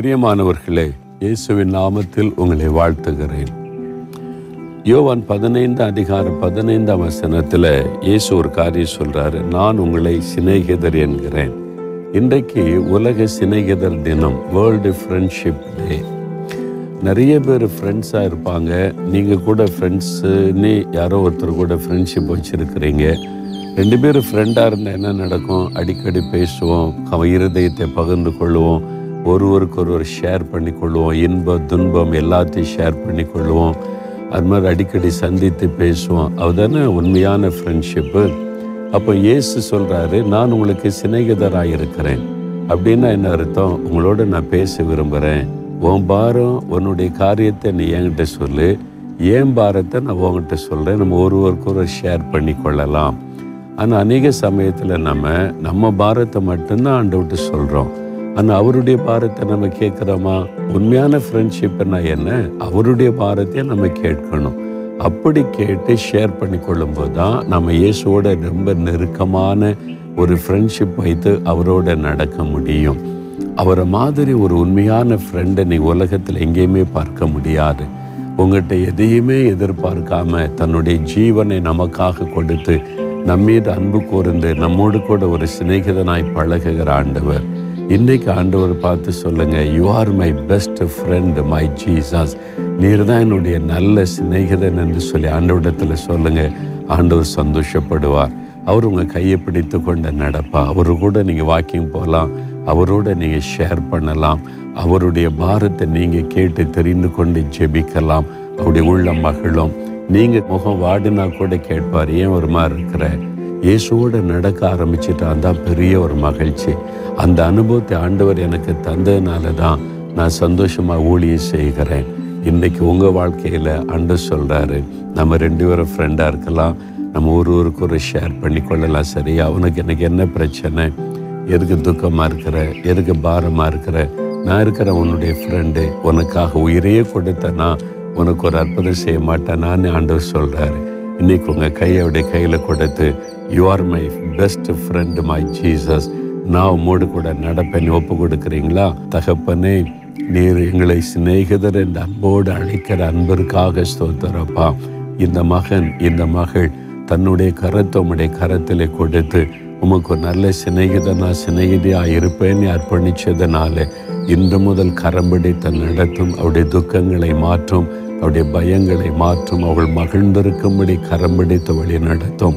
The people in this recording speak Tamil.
பிரியமானவர்களே இயேசுவின் நாமத்தில் உங்களை வாழ்த்துகிறேன். யோவான் பதினைந்து அதிகாரம் பதினைந்தாம் வசனத்தில் இயேசு ஒரு காரியம் சொல்றாரு நான் உங்களை சிநேகிதர் என்கிறேன். இன்றைக்கு உலக சிநேகிதர் தினம் வேர்ல்டு ஃப்ரெண்ட்ஷிப் டே நிறைய பேர் ஃப்ரெண்ட்ஸாக இருப்பாங்க. நீங்கள் கூட ஃப்ரெண்ட்ஸுன்னு யாரோ ஒருத்தர் கூட ஃப்ரெண்ட்ஷிப் வச்சுருக்கிறீங்க. ரெண்டு பேரும் ஃப்ரெண்டாக இருந்தால் என்ன நடக்கும்? அடிக்கடி பேசுவோம் இருதயத்தை பகிர்ந்து கொள்வோம். ஒருவருக்கு ஒருவர் ஷேர் பண்ணி கொள்வோம் இன்பம் துன்பம் எல்லாத்தையும் ஷேர் பண்ணி கொள்வோம் அது மாதிரி அடிக்கடி சந்தித்து பேசுவோம். அதுதானே உண்மையான ஃப்ரெண்ட்ஷிப்பு அப்போ இயேசு சொல்கிறாரு நான் உங்களுக்கு சிநேகிதராக இருக்கிறேன். அப்படின்னா என்ன அர்த்தம்? உங்களோட நான் பேச விரும்புகிறேன் உன் பாரம் உன்னுடைய காரியத்தை நீ என்கிட்ட சொல்லு. ஏன் பாரத்தை நான் உங்ககிட்ட சொல்கிறேன் நம்ம ஒருவருக்கு ஒரு ஷேர் பண்ணி கொள்ளலாம் ஆனால் அநேக சமயத்தில் நம்ம நம்ம பாரத்தை மட்டும்தான் ஆண்டவிட்டு சொல்கிறோம் ஆனால் அவருடைய பாரத்தை நம்ம கேட்குறோமா? உண்மையான ஃப்ரெண்ட்ஷிப்னா என்ன? அவருடைய பாரத்தையே நம்ம கேட்கணும். அப்படி கேட்டு ஷேர் பண்ணி கொள்ளும்போது தான் நம்ம இயேசுவோட ரொம்ப நெருக்கமான ஒரு ஃப்ரெண்ட்ஷிப் வைத்து அவரோட நடக்க முடியும். அவரை மாதிரி ஒரு உண்மையான ஃப்ரெண்டை நீ உலகத்தில் எங்கேயுமே பார்க்க முடியாது. உங்கள்கிட்ட எதையுமே எதிர்பார்க்காம தன்னுடைய ஜீவனை நமக்காக கொடுத்து நம்மீது அன்பு கூர்ந்து நம்மோடு கூட ஒரு சிநேகிதனாய் பழகுகிற ஆண்டவர். இன்றைக்கு ஆண்டவர் பார்த்து சொல்லுங்க you are my best friend my Jesus நீர் தான் என்னுடைய நல்ல சிநேகிதன் என்று சொல்லி ஆண்டவரிடத்தில் சொல்லுங்க. ஆண்டவர் சந்தோஷப்படுவார். அவர் உங்கள் கையை பிடித்து கொண்டு நடப்பா. அவரு கூட நீங்கள் வாக்கிங் போகலாம் அவரோட நீங்கள் ஷேர் பண்ணலாம். அவருடைய பாரத்தை நீங்கள் கேட்டு தெரிந்து கொண்டு ஜெபிக்கலாம். அவருடைய உள்ள மகளும் நீங்கள் முகம் வாடினா கூட கேட்பார் ஏன் ஒரு மாதிரி இருக்கிற? இயேசுவோட நடக்க ஆரம்பிச்சிட்டான். தான் பெரிய ஒரு மகிழ்ச்சி. அந்த அனுபவத்தை ஆண்டவர் எனக்கு தந்ததுனால தான் நான் சந்தோஷமாக ஊழியம் செய்கிறேன். இன்றைக்கி உங்கள் வாழ்க்கையில் அண்டு சொல்கிறாரு நம்ம ரெண்டு பேரும் ஃப்ரெண்டாக இருக்கலாம். நம்ம ஒரு ஊருக்கு ஒரு ஷேர் பண்ணி கொள்ளலாம். அவனுக்கு எனக்கு என்ன பிரச்சனை? எதுக்கு துக்கமாக இருக்கிற? எதுக்கு பாரமாக இருக்கிற? நான் இருக்கிற உன்னுடைய ஃப்ரெண்டு உனக்காக உயிரையே கொடுத்தனா உனக்கு ஒரு அற்புதம் செய்ய மாட்டேன். நான் ஆண்டவர் சொல்கிறாரு இன்றைக்கி உங்கள் கையோடைய கையில் கொடுத்து you are my best friend my Jesus நான் உம்மோடு கூட நடப்பேன். ஒப்பு கொடுக்குறீங்களா? தகப்பனே நீர் எங்களை சிநேகிதர் என்ற அன்போடு அழைக்கிற அன்பிற்காக ஸ்தோத்திரப்பா இந்த மகன் இந்த மகள் தன்னுடைய கரத்தை உம்முடைய கரத்திலே கொடுத்து உமக்கு நல்ல சிநேகிதனா சிநேகிதியாக இருப்பேன்னு அர்ப்பணித்ததுனால இன்று முதல் கரம்படி தன் நடத்தும் அவருடைய துக்கங்களை மாற்றும் அவருடைய பயங்களை மாற்றும் அவள் மகிழ்ந்திருக்கும்படி கரம்பிடித்து வழி நடத்தும்